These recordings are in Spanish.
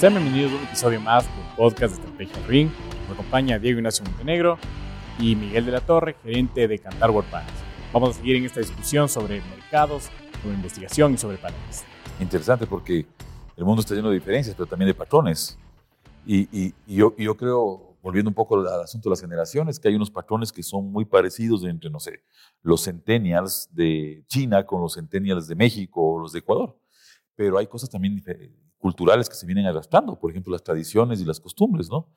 Sean bienvenidos a un episodio más del podcast de Estrategia Ring. Nos acompaña Diego Ignacio Montenegro y Miguel de la Torre, gerente de Cantar World Vamos a seguir en esta discusión sobre mercados, sobre investigación y sobre paneles. Interesante porque el mundo está lleno de diferencias, pero también de patrones. Y, yo, yo, creo, volviendo un poco al asunto de las generaciones, que hay unos patrones que son muy parecidos entre, no sé, los centennials de China con los centennials de México o los de Ecuador. Pero hay cosas también culturales que se vienen arrastrando, por ejemplo, las tradiciones y las costumbres, ¿no?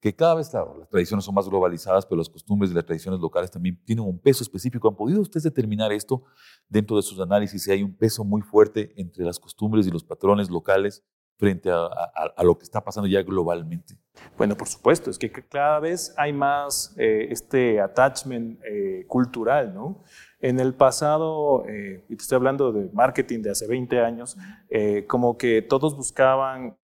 Que cada vez, las tradiciones son más globalizadas, pero las costumbres y las tradiciones locales también tienen un peso específico. ¿Han podido ustedes determinar esto dentro de sus análisis? Si hay un peso muy fuerte entre las costumbres y los patrones locales frente a, lo que está pasando ya globalmente? Bueno, por supuesto, es que cada vez hay más eh, este attachment eh, cultural, ¿no? En el pasado, eh, y te estoy hablando de marketing de hace 20 años, como que todos buscaban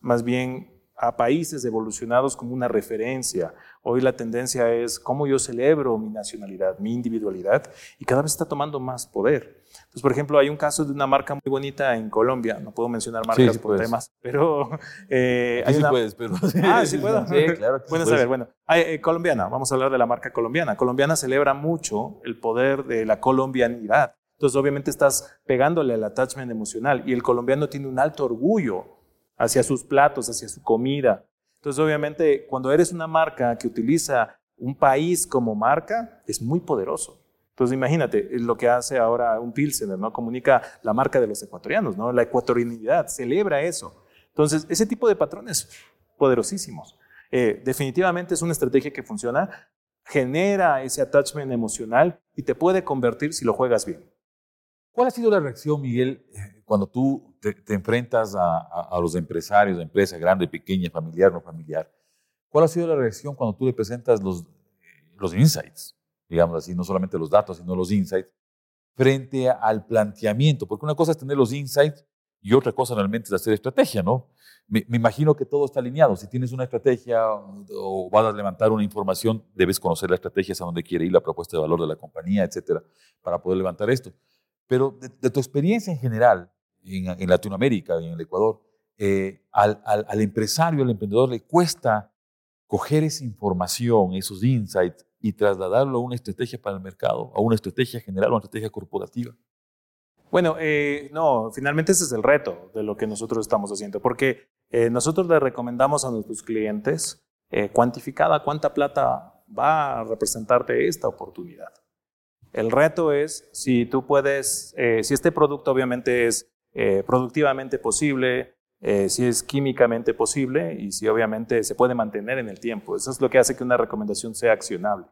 más bien a países evolucionados como una referencia. Hoy la tendencia es cómo yo celebro mi nacionalidad, mi individualidad, y cada vez está tomando más poder. Entonces, por ejemplo, hay un caso de una marca muy bonita en Colombia, no puedo mencionar marcas por temas, pero... Eh, hay sí puedes, pero... Ah, sí puedo. Sí, claro. bueno saber, bueno. Eh, colombiana, vamos a hablar de la marca colombiana. Colombiana celebra mucho el poder de la colombianidad. Entonces, obviamente estás pegándole al attachment emocional y el colombiano tiene un alto orgullo hacia sus platos, hacia su comida. Entonces, obviamente, cuando eres una marca que utiliza un país como marca, es muy poderoso. Entonces, imagínate lo que hace ahora un Pilsener, ¿no? Comunica la marca de los ecuatorianos, ¿no? La ecuatorianidad, celebra eso. Entonces, ese tipo de patrones poderosísimos. Eh, definitivamente es una estrategia que funciona, genera ese attachment emocional y te puede convertir si lo juegas bien. ¿Cuál ha sido la reacción, Miguel, eh, cuando tú te, enfrentas a, los empresarios, de empresa grande, pequeña, familiar, no familiar? ¿Cuál ha sido la reacción cuando tú le presentas los, eh, los insights? Digamos así, no solamente los datos, sino los insights, frente al planteamiento, porque una cosa es tener los insights y otra cosa realmente es hacer estrategia, ¿no? Me, imagino que todo está alineado. Si tienes una estrategia o vas a levantar una información, debes conocer la estrategia, a dónde quiere ir, la propuesta de valor de la compañía, etcétera, para poder levantar esto. Pero de, tu experiencia en general, en, Latinoamérica y en el Ecuador, eh, al, al, al empresario, al emprendedor, le cuesta coger esa información, esos insights, y trasladarlo a una estrategia para el mercado, a una estrategia general, a una estrategia corporativa? Bueno, eh, no, finalmente ese es el reto de lo que nosotros estamos haciendo, porque eh, nosotros le recomendamos a nuestros clientes eh, cuantificada cuánta plata va a representarte esta oportunidad. El reto es si tú puedes, si este producto obviamente es productivamente posible, si es químicamente posible y si obviamente se puede mantener en el tiempo. Eso es lo que hace que una recomendación sea accionable.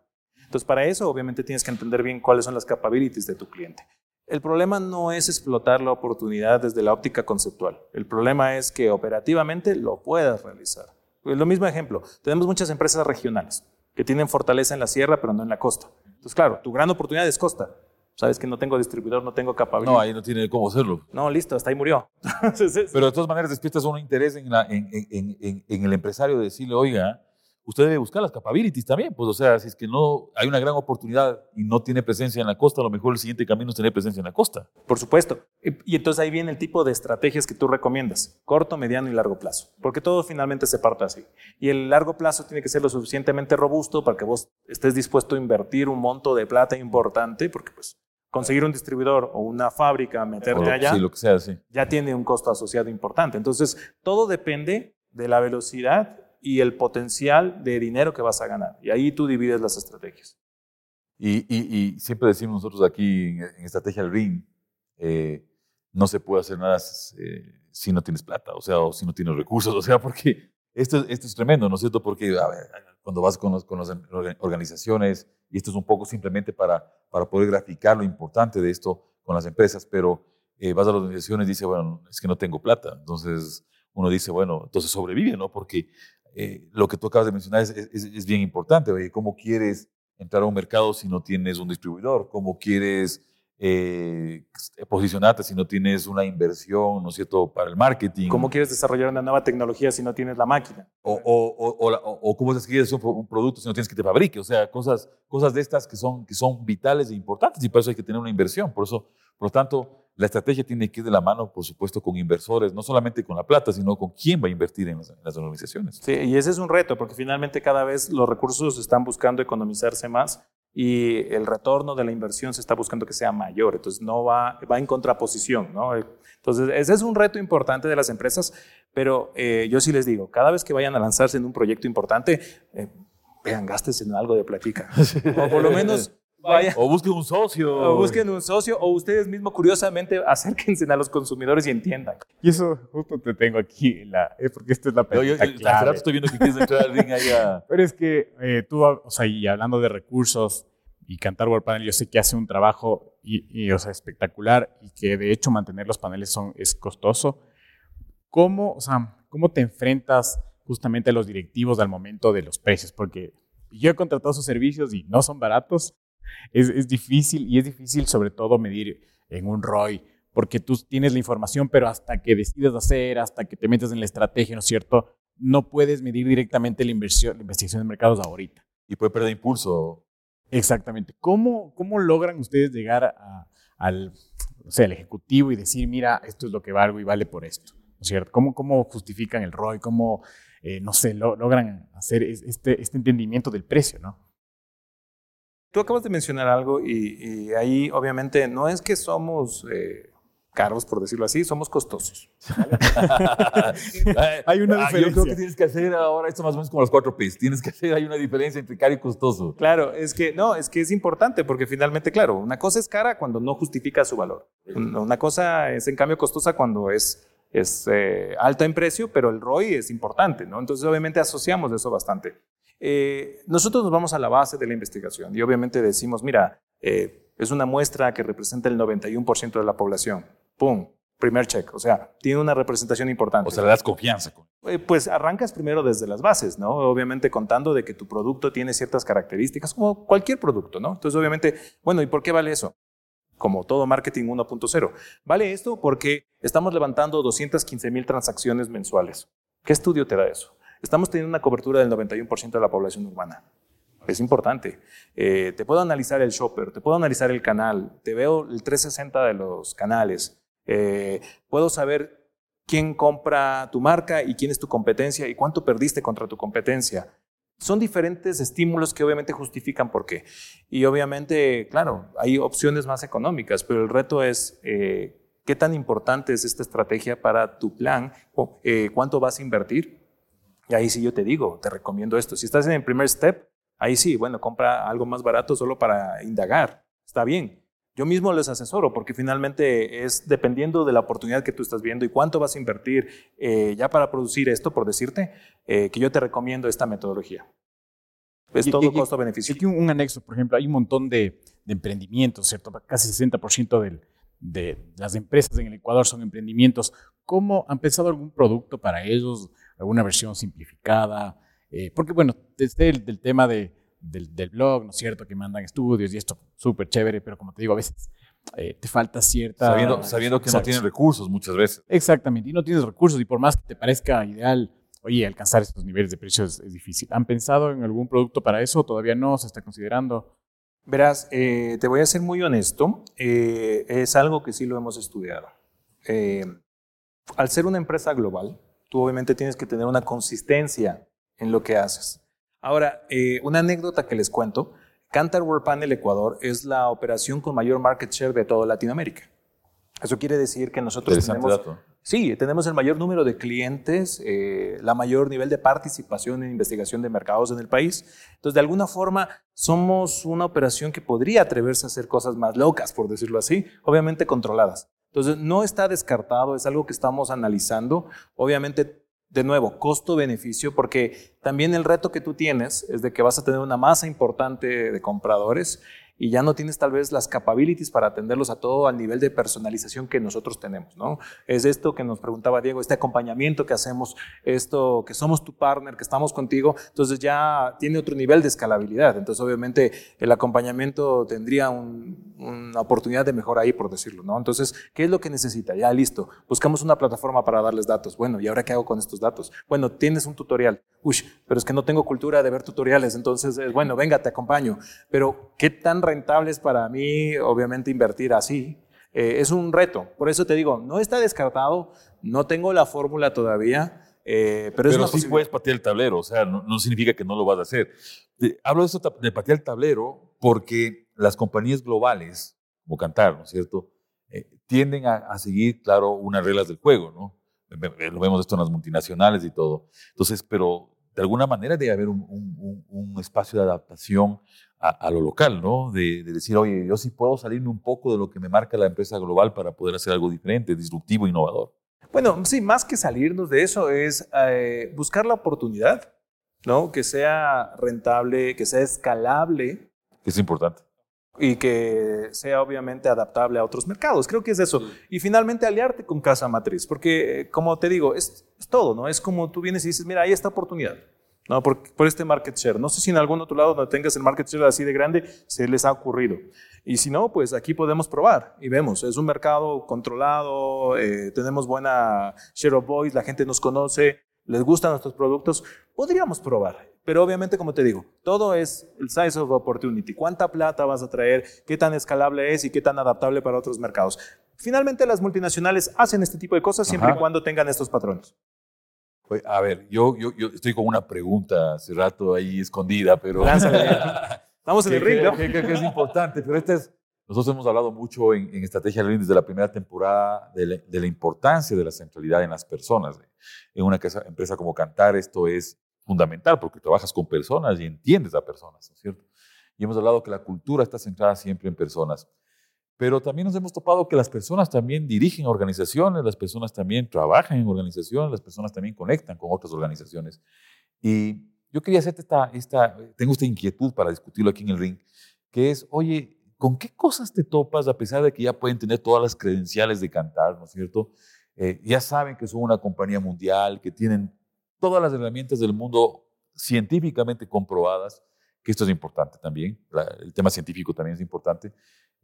Entonces, para eso, obviamente, tienes que entender bien cuáles son las capabilities de tu cliente. El problema no es explotar la oportunidad desde la óptica conceptual. El problema es que operativamente lo puedas realizar. Lo mismo ejemplo, tenemos muchas empresas regionales que tienen fortaleza en la sierra, pero no en la costa. Entonces, claro, tu gran oportunidad es costa. Sabes que no tengo distribuidor, no tengo capacidad. No, ahí no tiene cómo hacerlo. No, listo, hasta ahí murió. pero de todas maneras despiertas un interés en, en, en el empresario de decirle, oiga, usted debe buscar las capabilities también. Pues, o sea, si es que no hay una gran oportunidad y no tiene presencia en la costa, a lo mejor el siguiente camino es tener presencia en la costa. Por supuesto. Y entonces ahí viene el tipo de estrategias que tú recomiendas, corto, mediano y largo plazo. Porque todo finalmente se parte así. Y el largo plazo tiene que ser lo suficientemente robusto para que vos estés dispuesto a invertir un monto de plata importante, porque pues conseguir un distribuidor o una fábrica, meterte allá, lo que sea, sí. ya tiene un costo asociado importante. Entonces, todo depende de la velocidad y el potencial de dinero que vas a ganar. Y ahí tú divides las estrategias. Y, siempre decimos nosotros aquí en, Estrategia del RIN, eh, no se puede hacer nada eh, si no tienes plata, o sea, o si no tienes recursos, o sea, porque esto, esto es tremendo, ¿no es cierto? Porque cuando vas con, con las organizaciones, y esto es un poco simplemente para, para poder graficar lo importante de esto con las empresas, pero eh, vas a las organizaciones y dices, bueno, es que no tengo plata. Entonces uno dice, bueno, entonces sobrevive, ¿no? Porque eh, lo que tú acabas de mencionar es, bien importante. Oye, ¿cómo quieres entrar a un mercado si no tienes un distribuidor? ¿Cómo quieres eh, posicionarte si no tienes una inversión, ¿no es cierto?, para el marketing. ¿Cómo quieres desarrollar una nueva tecnología si no tienes la máquina? O, o, o, o cómo quieres un, un, producto si no tienes que te fabrique. O sea, cosas, cosas de estas que son, que son vitales e importantes y por eso hay que tener una inversión. Por eso, por lo tanto, la estrategia tiene que ir de la mano, por supuesto, con inversores, no solamente con la plata, sino con quién va a invertir en las, organizaciones. Sí, y ese es un reto, porque finalmente cada vez los recursos están buscando economizarse más y el retorno de la inversión se está buscando que sea mayor, entonces no va, va en contraposición, ¿no? Entonces, ese es un reto importante de las empresas, pero eh, yo sí les digo, cada vez que vayan a lanzarse en un proyecto importante, eh, vean, gastes en algo de platica, o por lo menos o busquen un socio. O busquen un socio, o ustedes mismos, curiosamente, acérquense a los consumidores y entiendan. Y eso justo te tengo aquí, la, es porque esta es la pregunta yo, yo, estoy viendo que quieres entrar al ring allá. Pero es que eh, tú, o sea, y hablando de recursos, y Cantar World Panel, yo sé que hace un trabajo y, o sea, espectacular y que de hecho mantener los paneles son, es costoso. ¿Cómo, o sea, ¿Cómo te enfrentas justamente a los directivos al momento de los precios? Porque yo he contratado sus servicios y no son baratos es, difícil y es difícil sobre todo medir en un ROI, porque tú tienes la información, pero hasta que decides hacer, hasta que te metes en la estrategia, ¿no es cierto? No puedes medir directamente la inversión, la investigación de mercados ahorita. Y puede perder impulso. Exactamente. ¿Cómo, cómo logran ustedes llegar al, o sea, al ejecutivo y decir, mira, esto es lo que valgo y vale por esto? ¿No es cierto? ¿Cómo, cómo justifican el ROI? ¿Cómo, eh, no sé, logran hacer este, este entendimiento del precio, ¿no? Tú acabas de mencionar algo y, ahí obviamente no es que somos eh, caros, por decirlo así, somos costosos. hay una diferencia. Ah, yo creo que tienes que hacer ahora esto más o menos como los cuatro P's. Tienes que hacer, hay una diferencia entre caro y costoso. Claro, es que no, es que es importante porque finalmente, claro, una cosa es cara cuando no justifica su valor. Una cosa es en cambio costosa cuando es es eh, alta en precio, pero el ROI es importante, ¿no? Entonces, obviamente, asociamos eso bastante. Eh, nosotros nos vamos a la base de la investigación y obviamente decimos, mira, eh, es una muestra que representa el 91% de la población. ¡Pum! Primer check. O sea, tiene una representación importante. O sea, le das confianza. Eh, pues arrancas primero desde las bases, ¿no? Obviamente contando de que tu producto tiene ciertas características, como cualquier producto, ¿no? Entonces, obviamente, bueno, ¿y por qué vale eso? Como todo marketing 1.0. Vale esto porque estamos levantando 215 mil transacciones mensuales. ¿Qué estudio te da eso? Estamos teniendo una cobertura del 91% de la población urbana. Es importante. Eh, te puedo analizar el shopper, te puedo analizar el canal, te veo el 360 de los canales. Eh, puedo saber quién compra tu marca y quién es tu competencia y cuánto perdiste contra tu competencia. Son diferentes estímulos que obviamente justifican por qué. Y obviamente, claro, hay opciones más económicas, pero el reto es eh, qué tan importante es esta estrategia para tu plan, cuánto vas a invertir y ahí sí yo te digo, te recomiendo esto. Si estás en el primer step, ahí sí, bueno, compra algo más barato solo para indagar. Está bien. Yo mismo les asesoro porque finalmente es dependiendo de la oportunidad que tú estás viendo y cuánto vas a invertir eh, ya para producir esto, por decirte, eh, que yo te recomiendo esta metodología. Es todo costo-beneficio. Aquí un, anexo, por ejemplo, hay un montón de, emprendimientos, ¿cierto? Casi 60% del, de las empresas en el Ecuador son emprendimientos. ¿Cómo han pensado algún producto para ellos? Alguna versión simplificada, eh, porque bueno, desde el del tema de, del, del, blog, ¿no es cierto? Que mandan estudios y esto súper chévere, pero como te digo, a veces eh, te falta cierta... Sabiendo, sabiendo que no tienen recursos muchas veces. Exactamente, y no tienes recursos y por más que te parezca ideal, oye, alcanzar estos niveles de precios es, difícil. ¿Han pensado en algún producto para eso? ¿Todavía no? ¿Se está considerando? Verás, eh, te voy a ser muy honesto, es algo que sí lo hemos estudiado. al ser una empresa global, tú obviamente tienes que tener una consistencia en lo que haces. Ahora, eh, una anécdota que les cuento, Cantar World Panel Ecuador es la operación con mayor market share de toda Latinoamérica. Eso quiere decir que nosotros tenemos, sí, tenemos el mayor número de clientes, eh, la mayor nivel de participación en investigación de mercados en el país. Entonces, de alguna forma, somos una operación que podría atreverse a hacer cosas más locas, por decirlo así, obviamente controladas. Entonces, no está descartado, es algo que estamos analizando. Obviamente, de nuevo, costo-beneficio, porque también el reto que tú tienes es de que vas a tener una masa importante de compradores y ya no tienes tal vez las capabilities para atenderlos a todo al nivel de personalización que nosotros tenemos, ¿no? Es esto que nos preguntaba Diego, este acompañamiento que hacemos, esto que somos tu partner, que estamos contigo, entonces ya tiene otro nivel de escalabilidad. Entonces, obviamente, el acompañamiento tendría una oportunidad de mejora ahí, por decirlo, ¿no? Entonces, ¿qué es lo que necesita? Ya listo, buscamos una plataforma para darles datos. Bueno, ¿y ahora qué hago con estos datos? Bueno, tienes un tutorial. Uy, pero es que no tengo cultura de ver tutoriales, entonces, bueno, venga, te acompaño. Pero, ¿qué tan rentables para mí, obviamente, invertir así. eh, es un reto. Por eso te digo, no está descartado, no tengo la fórmula todavía, eh, pero, pero sí puedes patear el tablero, o sea, no, significa que no lo vas a hacer. hablo de eso de patear el tablero porque las compañías globales, como Cantar, ¿no es cierto?, eh, tienden a, seguir, claro, unas reglas del juego, ¿no? Lo vemos esto en las multinacionales y todo. Entonces, pero de alguna manera debe haber un, un, espacio de adaptación a, a lo local, ¿no? De, de, decir, oye, yo sí puedo salirme un poco de lo que me marca la empresa global para poder hacer algo diferente, disruptivo, innovador. Bueno, sí, más que salirnos de eso es eh, buscar la oportunidad, ¿no? Que sea rentable, que sea escalable. Es importante. Y que sea obviamente adaptable a otros mercados. Creo que es eso. Y finalmente aliarte con casa matriz, porque como te digo, es, es todo, ¿no? Es como tú vienes y dices, mira, hay esta oportunidad. ¿No? Por, por, este market share. No sé si en algún otro lado donde tengas el market share así de grande se les ha ocurrido. Y si no, pues aquí podemos probar y vemos. Es un mercado controlado, eh, tenemos buena share of voice, la gente nos conoce, les gustan nuestros productos. Podríamos probar. Pero obviamente, como te digo, todo es el size of opportunity. ¿Cuánta plata vas a traer? ¿Qué tan escalable es y qué tan adaptable para otros mercados? Finalmente, las multinacionales hacen este tipo de cosas siempre y cuando tengan estos patrones. A ver, yo, yo, yo, estoy con una pregunta hace rato ahí escondida, pero... Estamos en el ring, ¿no? Que, que, es importante, pero este es... Nosotros hemos hablado mucho en, en Estrategia Lean desde la primera temporada de la, de la, importancia de la centralidad en las personas. En una empresa como Cantar esto es fundamental porque trabajas con personas y entiendes a personas, ¿no es cierto? Y hemos hablado que la cultura está centrada siempre en personas. Pero también nos hemos topado que las personas también dirigen organizaciones, las personas también trabajan en organizaciones, las personas también conectan con otras organizaciones. Y yo quería hacerte esta, esta, tengo esta inquietud para discutirlo aquí en el ring, que es, oye, ¿con qué cosas te topas a pesar de que ya pueden tener todas las credenciales de cantar, ¿no es cierto? Eh, ya saben que son una compañía mundial, que tienen todas las herramientas del mundo científicamente comprobadas, que esto es importante también, el tema científico también es importante,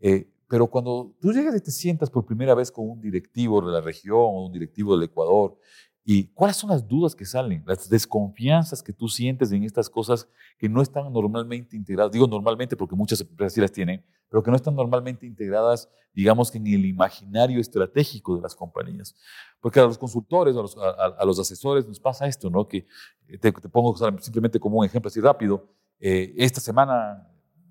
eh, pero cuando tú llegas y te sientas por primera vez con un directivo de la región o un directivo del Ecuador, ¿y cuáles son las dudas que salen? Las desconfianzas que tú sientes en estas cosas que no están normalmente integradas. Digo normalmente porque muchas empresas sí las tienen, pero que no están normalmente integradas, digamos que en el imaginario estratégico de las compañías. Porque a los consultores, a los, a, los asesores nos pasa esto, ¿no? Que eh, te, te pongo simplemente como un ejemplo así rápido. Eh, esta semana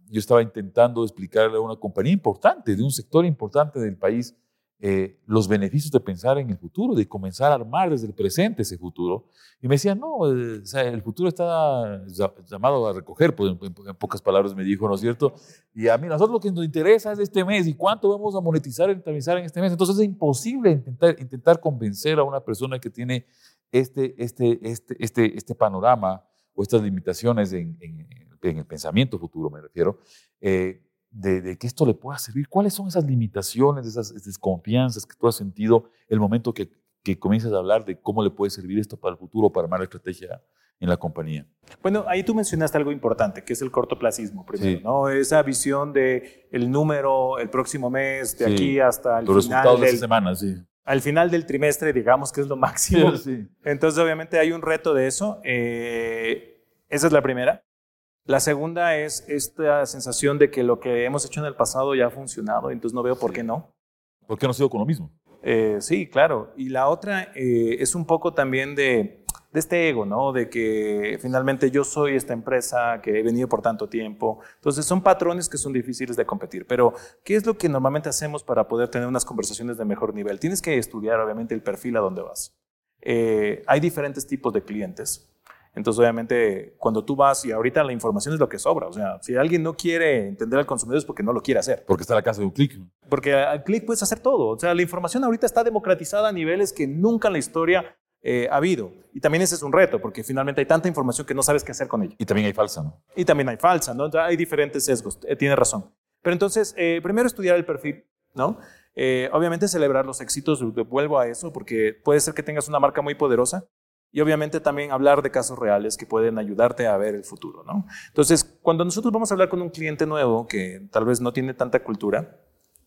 yo estaba intentando explicarle a una compañía importante, de un sector importante del país, eh, los beneficios de pensar en el futuro, de comenzar a armar desde el presente ese futuro. Y me decían, no, eh, el futuro está llamado a recoger, pues, en, pocas palabras me dijo, ¿no es cierto? Y a mí, nosotros lo que nos interesa es este mes y cuánto vamos a monetizar, rentabilizar en este mes. Entonces es imposible intentar, intentar convencer a una persona que tiene este, este, este, este, este panorama o estas limitaciones en, en en el pensamiento futuro me refiero, eh, de, que esto le pueda servir. ¿Cuáles son esas limitaciones, esas, desconfianzas que tú has sentido el momento que, que comienzas a hablar de cómo le puede servir esto para el futuro, para armar la estrategia en la compañía? Bueno, ahí tú mencionaste algo importante, que es el cortoplacismo primero, ¿no? Esa visión de el número el próximo mes, de aquí hasta el Los final resultados de esta semana, sí. Al final del trimestre, digamos que es lo máximo. Entonces, obviamente hay un reto de eso. Eh, esa es la primera. La segunda es esta sensación de que lo que hemos hecho en el pasado ya ha funcionado, entonces no veo por qué no. ¿Por qué no sido con lo mismo? Eh, sí, claro. Y la otra eh, es un poco también de, de, este ego, ¿no? De que finalmente yo soy esta empresa que he venido por tanto tiempo. Entonces son patrones que son difíciles de competir. Pero, ¿qué es lo que normalmente hacemos para poder tener unas conversaciones de mejor nivel? Tienes que estudiar, obviamente, el perfil a donde vas. Eh, hay diferentes tipos de clientes. Entonces, obviamente, cuando tú vas y ahorita la información es lo que sobra. O sea, si alguien no quiere entender al consumidor es porque no lo quiere hacer. Porque está a la casa de un clic. Porque al clic puedes hacer todo. O sea, la información ahorita está democratizada a niveles que nunca en la historia eh, ha habido. Y también ese es un reto, porque finalmente hay tanta información que no sabes qué hacer con ella. Y también hay falsa, ¿no? Y también hay falsa, ¿no? hay diferentes sesgos. Eh, tiene razón. Pero entonces, eh, primero estudiar el perfil, ¿no? obviamente celebrar los éxitos, vuelvo a eso, porque puede ser que tengas una marca muy poderosa, y obviamente también hablar de casos reales que pueden ayudarte a ver el futuro. ¿no? Entonces, cuando nosotros vamos a hablar con un cliente nuevo que tal vez no tiene tanta cultura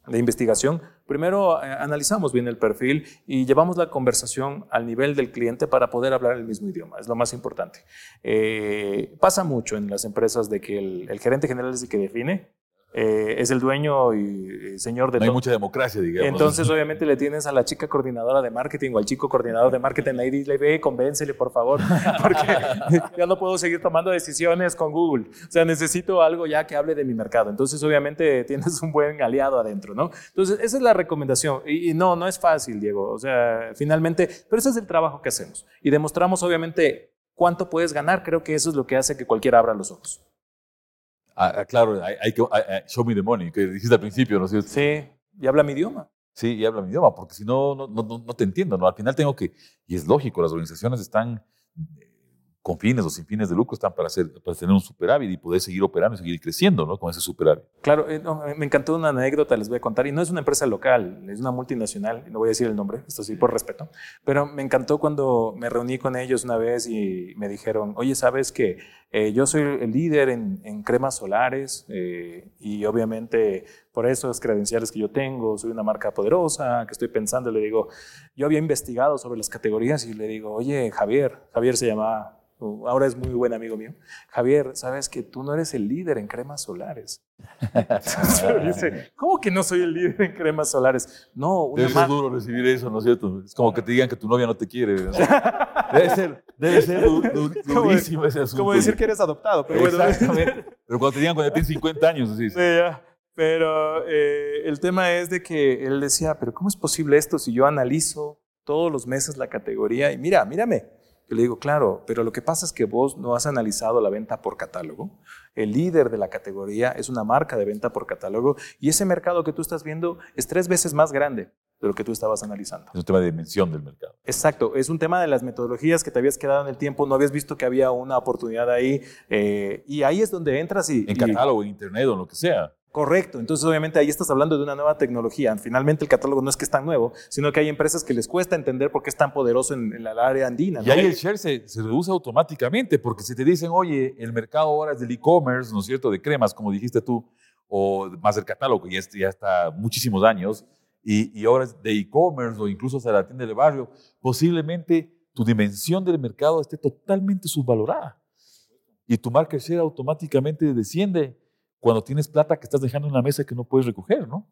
de investigación, primero eh, analizamos bien el perfil y llevamos la conversación al nivel del cliente para poder hablar el mismo idioma. Es lo más importante. Eh, pasa mucho en las empresas de que el, el gerente general es el que define eh, es el dueño y, señor de no hay mucha democracia, digamos. Entonces, obviamente, le tienes a la chica coordinadora de marketing o al chico coordinador de marketing ahí, dile, ve, convéncele, por favor, porque ya no puedo seguir tomando decisiones con Google. O sea, necesito algo ya que hable de mi mercado. Entonces, obviamente, tienes un buen aliado adentro, ¿no? Entonces, esa es la recomendación. Y, y no, no es fácil, Diego. O sea, finalmente, pero ese es el trabajo que hacemos. Y demostramos, obviamente, cuánto puedes ganar. Creo que eso es lo que hace que cualquiera abra los ojos. Ah, ah, claro, hay, hay que hay- show me the money, que dijiste al principio, ¿no es cierto? Sí, y habla mi idioma. Sí, y habla mi idioma, porque si no, no, no, no- te entiendo, ¿no? Al final tengo que, y es lógico, las organizaciones están con fines o sin fines de lucro, están para, hacer, para tener un superávit y poder seguir operando y seguir creciendo, ¿no? Con ese superávit. Claro, eh, no, me encantó una anécdota, les voy a contar, y no es una empresa local, es una multinacional, no voy a decir el nombre, esto sí por respeto, pero me encantó cuando me reuní con ellos una vez y me dijeron, oye, sabes que eh, yo soy el líder en, en cremas solares eh, y obviamente por esos credenciales que yo tengo, soy una marca poderosa, que estoy pensando, le digo, yo había investigado sobre las categorías y le digo, oye, Javier, Javier se llamaba, ahora es muy buen amigo mío, Javier, sabes que tú no eres el líder en cremas solares. Dice, ¿cómo que no soy el líder en cremas solares? No, una Debe ser duro recibir eso, ¿no es cierto? Es como que te digan que tu novia no te quiere. ¿no? Debe ser, debe ser du- du- Como- durísimo ese asunto. como decir que eres adoptado, pero bueno. Pero cuando te digan cuando ya tienes 50 años, así. Sí, ya. Pero eh, el tema es de que él decía, pero ¿cómo es posible esto si yo analizo todos los meses la categoría y mira, mírame? Yo le digo, claro, pero lo que pasa es que vos no has analizado la venta por catálogo. El líder de la categoría es una marca de venta por catálogo y ese mercado que tú estás viendo es tres veces más grande de lo que tú estabas analizando. Es un tema de dimensión del mercado. Exacto, es un tema de las metodologías que te habías quedado en el tiempo, no habías visto que había una oportunidad ahí eh, y ahí es donde entras y... En y- catálogo, en internet o en lo que sea. Correcto, entonces obviamente ahí estás hablando de una nueva tecnología. Finalmente el catálogo no es que es tan nuevo, sino que hay empresas que les cuesta entender por qué es tan poderoso en, en la área andina. Y ahí el share se, se reduce automáticamente, porque si te dicen, oye, el mercado ahora es del e-commerce, ¿no es cierto?, de cremas, como dijiste tú, o más del catálogo, que ya, es- ya está muchísimos años, y, y ahora es de e-commerce o incluso hasta la tienda de barrio, posiblemente tu dimensión del mercado esté totalmente subvalorada. Y tu market share automáticamente desciende cuando tienes plata que estás dejando en la mesa que no puedes recoger, ¿no?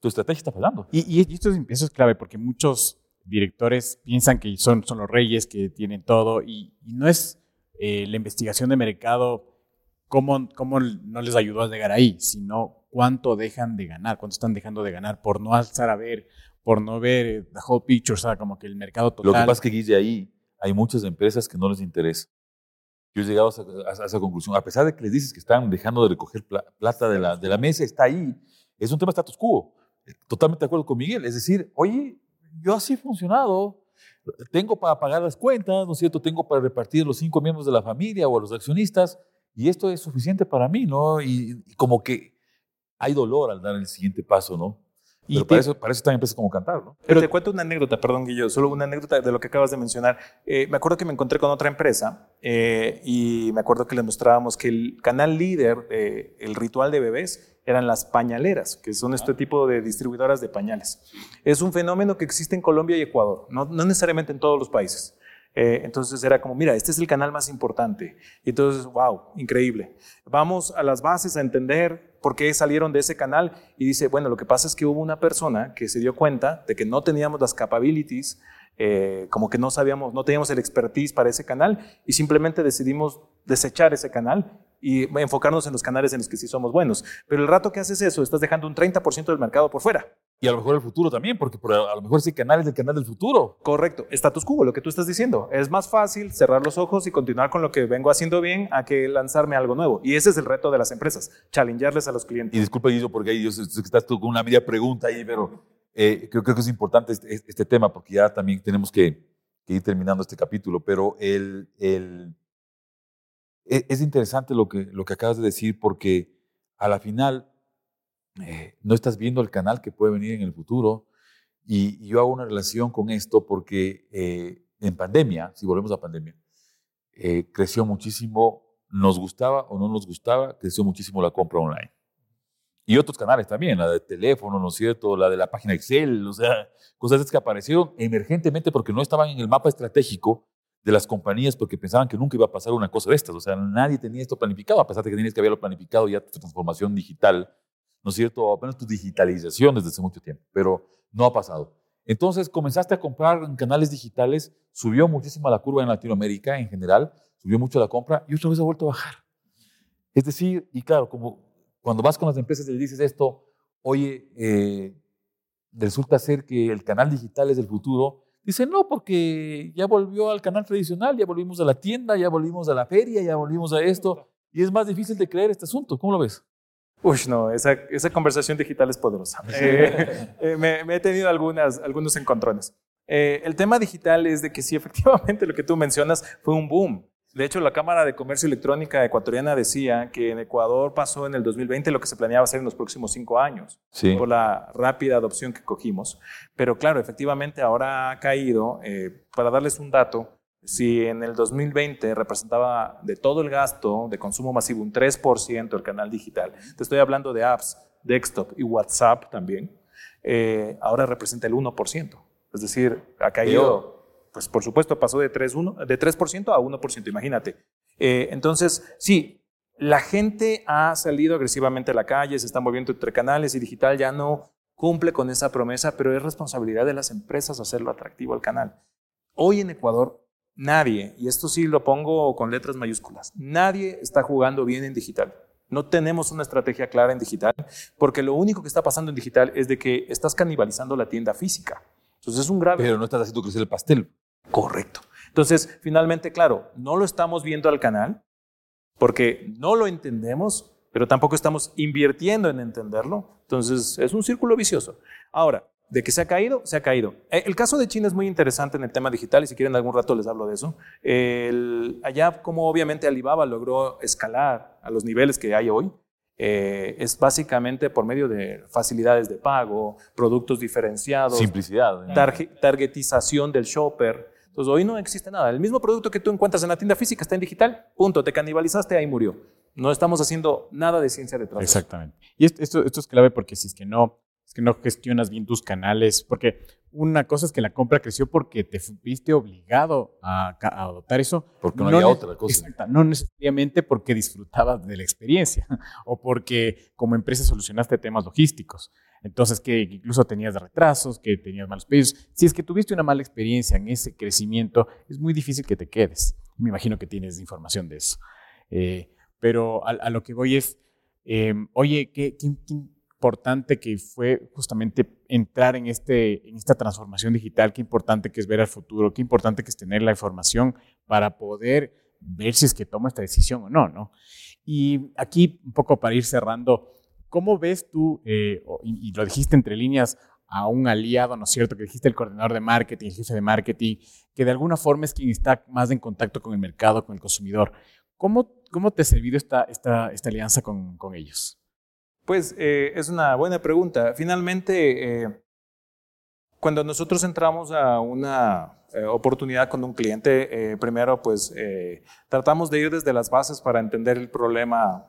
Tu estrategia está fallando. Y, y esto, es, eso es clave porque muchos directores piensan que son, son los reyes, que tienen todo, y, y no es eh, la investigación de mercado cómo, cómo no les ayudó a llegar ahí, sino cuánto dejan de ganar, cuánto están dejando de ganar por no alzar a ver, por no ver eh, the whole picture, o sea, como que el mercado total. Lo que pasa es que, Guille, ahí hay muchas empresas que no les interesa. Yo he llegado a esa, a esa conclusión. A pesar de que les dices que están dejando de recoger pla- plata de la, de la mesa, está ahí. Es un tema status quo. Totalmente de acuerdo con Miguel. Es decir, oye, yo así he funcionado. Tengo para pagar las cuentas, ¿no es cierto? Tengo para repartir a los cinco miembros de la familia o a los accionistas. Y esto es suficiente para mí, ¿no? Y, y como que hay dolor al dar el siguiente paso, ¿no? Y Pero te- para eso, para eso están empresas como Cantar, ¿no? Pero te cuento una anécdota, perdón, Guillo, solo una anécdota de lo que acabas de mencionar. Eh, me acuerdo que me encontré con otra empresa eh, y me acuerdo que les mostrábamos que el canal líder, eh, el ritual de bebés, eran las pañaleras, que son este tipo de distribuidoras de pañales. Es un fenómeno que existe en Colombia y Ecuador, no, no necesariamente en todos los países. Eh, entonces era como, mira, este es el canal más importante. Y entonces, wow, increíble. Vamos a las bases a entender por qué salieron de ese canal y dice, bueno, lo que pasa es que hubo una persona que se dio cuenta de que no teníamos las capabilities, eh, como que no sabíamos, no teníamos el expertise para ese canal y simplemente decidimos desechar ese canal y enfocarnos en los canales en los que sí somos buenos. Pero el rato que haces eso, estás dejando un 30% del mercado por fuera. Y a lo mejor el futuro también, porque por- a lo mejor ese canal es el canal del futuro. Correcto, status quo, lo que tú estás diciendo. Es más fácil cerrar los ojos y continuar con lo que vengo haciendo bien a que lanzarme algo nuevo. Y ese es el reto de las empresas, challengearles a los Y clientes. disculpa, Guillo, porque ahí yo sé sé que estás tú con una media pregunta ahí, pero eh, creo, creo que es importante este, este tema porque ya también tenemos que, que ir terminando este capítulo. Pero el, el- e- es interesante lo que, lo que acabas de decir porque a la final eh, no estás viendo el canal que puede venir en el futuro. Y, yo hago una relación con esto porque eh, en pandemia, si volvemos a pandemia, eh, creció muchísimo, nos gustaba o no nos gustaba, creció muchísimo la compra online. Y otros canales también, la de teléfono, ¿no es cierto? La de la página Excel, o sea, cosas que aparecieron emergentemente porque no estaban en el mapa estratégico de las compañías porque pensaban que nunca iba a pasar una cosa de estas. O sea, nadie tenía esto planificado, a pesar de que tenías que haberlo planificado ya tu transformación digital, ¿no es cierto? Apenas tu digitalización desde hace mucho tiempo, pero no ha pasado. Entonces comenzaste a comprar en canales digitales, subió muchísimo la curva en Latinoamérica en general, subió mucho la compra y otra vez ha vuelto a bajar. Es decir, y claro, como cuando vas con las empresas y les dices esto, oye, eh, resulta ser que el canal digital es el futuro, Dice, no, porque ya volvió al canal tradicional, ya volvimos a la tienda, ya volvimos a la feria, ya volvimos a esto. Y es más difícil de creer este asunto. ¿Cómo lo ves? Uy, no, esa, esa conversación digital es poderosa. Eh, eh, me, me, he tenido algunas, algunos encontrones. Eh, el tema digital es de que sí, efectivamente, lo que tú mencionas fue un boom. De hecho, la Cámara de Comercio Electrónica ecuatoriana decía que en Ecuador pasó en el 2020 lo que se planeaba hacer en los próximos cinco años, por la rápida adopción que cogimos. Pero claro, efectivamente ahora ha caído. Eh, para darles un dato, si en el 2020 representaba de todo el gasto de consumo masivo un 3% el canal digital, te estoy hablando de apps, desktop y WhatsApp también, eh, ahora representa el 1%. Es decir, ha caído pues por supuesto pasó de 3%, de 3 a 1%, imagínate. Eh, entonces, sí, la gente ha salido agresivamente a la calle, se está moviendo entre canales y digital ya no cumple con esa promesa, pero es responsabilidad de las empresas hacerlo atractivo al canal. Hoy en Ecuador, nadie, y esto sí lo pongo con letras mayúsculas, nadie está jugando bien en digital. No tenemos una estrategia clara en digital, porque lo único que está pasando en digital es de que estás canibalizando la tienda física. Entonces es un grave... Pero no estás haciendo crecer el pastel. Correcto. Entonces, finalmente, claro, no lo estamos viendo al canal porque no lo entendemos, pero tampoco estamos invirtiendo en entenderlo. Entonces, es un círculo vicioso. Ahora, de que se ha caído, se ha caído. Eh, el caso de China es muy interesante en el tema digital y si quieren algún rato les hablo de eso. allá, como obviamente Alibaba logró escalar a los niveles que hay hoy, eh, es básicamente por medio de facilidades de pago, productos diferenciados, simplicidad, targetización del shopper. Entonces hoy no existe nada. El mismo producto que tú encuentras en la tienda física está en digital, punto, te canibalizaste, ahí murió. No estamos haciendo nada de ciencia detrás. Exactamente. Y esto, esto es clave porque si es que no, que no gestionas bien tus canales, porque una cosa es que la compra creció porque te fuiste obligado a, adoptar eso. Porque no, había otra cosa. Exacto, no necesariamente porque disfrutabas de la experiencia o porque como empresa solucionaste temas logísticos. Entonces, que incluso tenías retrasos, que tenías malos pedidos. Si es que tuviste una mala experiencia en ese crecimiento, es muy difícil que te quedes. Me imagino que tienes información de eso. Eh, pero a, lo que voy es, em, oye, qué, importante que fue justamente entrar en, este, en esta transformación digital, qué importante que es ver al futuro, qué importante que es tener la información para poder ver si es que toma esta decisión o no, ¿no? Y aquí, un poco para ir cerrando, ¿Cómo ves tú, eh, y, lo dijiste entre líneas, a un aliado, ¿no es cierto? Que dijiste el coordinador de marketing, el jefe de marketing, que de alguna forma es quien está más en contacto con el mercado, con el consumidor. ¿Cómo, cómo te ha servido esta, esta, esta alianza con, con ellos? Pues eh, es una buena pregunta. Finalmente, eh, cuando nosotros entramos a una oportunidad con un cliente, primero pues tratamos de ir desde las bases para entender el problema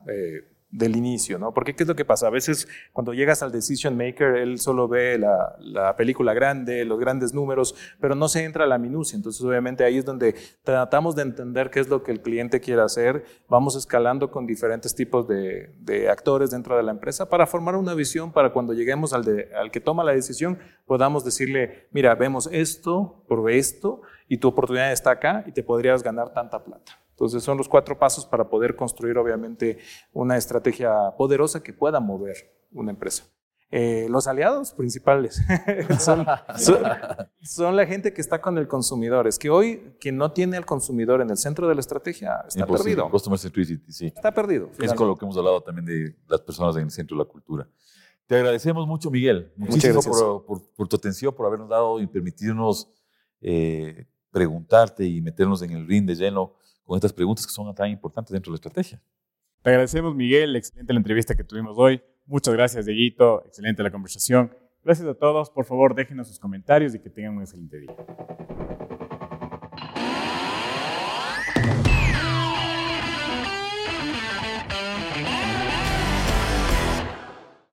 del inicio, ¿no? Porque ¿qué es lo que pasa? A veces cuando llegas al decision maker, él solo ve la, la, película grande, los grandes números, pero no se entra a la minucia. Entonces, obviamente ahí es donde tratamos de entender qué es lo que el cliente quiere hacer. Vamos escalando con diferentes tipos de, de actores dentro de la empresa para formar una visión para cuando lleguemos al, de, al que toma la decisión, podamos decirle, mira, vemos esto por esto y tu oportunidad está acá y te podrías ganar tanta plata. Entonces son los cuatro pasos para poder construir obviamente una estrategia poderosa que pueda mover una empresa. Eh, los aliados principales son, son, la gente que está con el consumidor. Es que hoy quien no tiene al consumidor en el centro de la estrategia está perdido. Customer centricity, sí. Está perdido. Es con lo que hemos hablado también de las personas en el centro de la cultura. Te agradecemos mucho, Miguel. Muchísimo por, por, por, tu atención, por habernos dado y permitirnos eh, preguntarte y meternos en el ring de lleno con estas preguntas que son tan importantes dentro de la estrategia. Te agradecemos, Miguel. Excelente la entrevista que tuvimos hoy. Muchas gracias, Dieguito. Excelente la conversación. Gracias a todos. Por favor, déjenos sus comentarios y que tengan un excelente día.